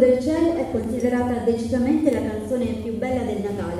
del cielo è considerata decisamente la canzone più bella del Natale.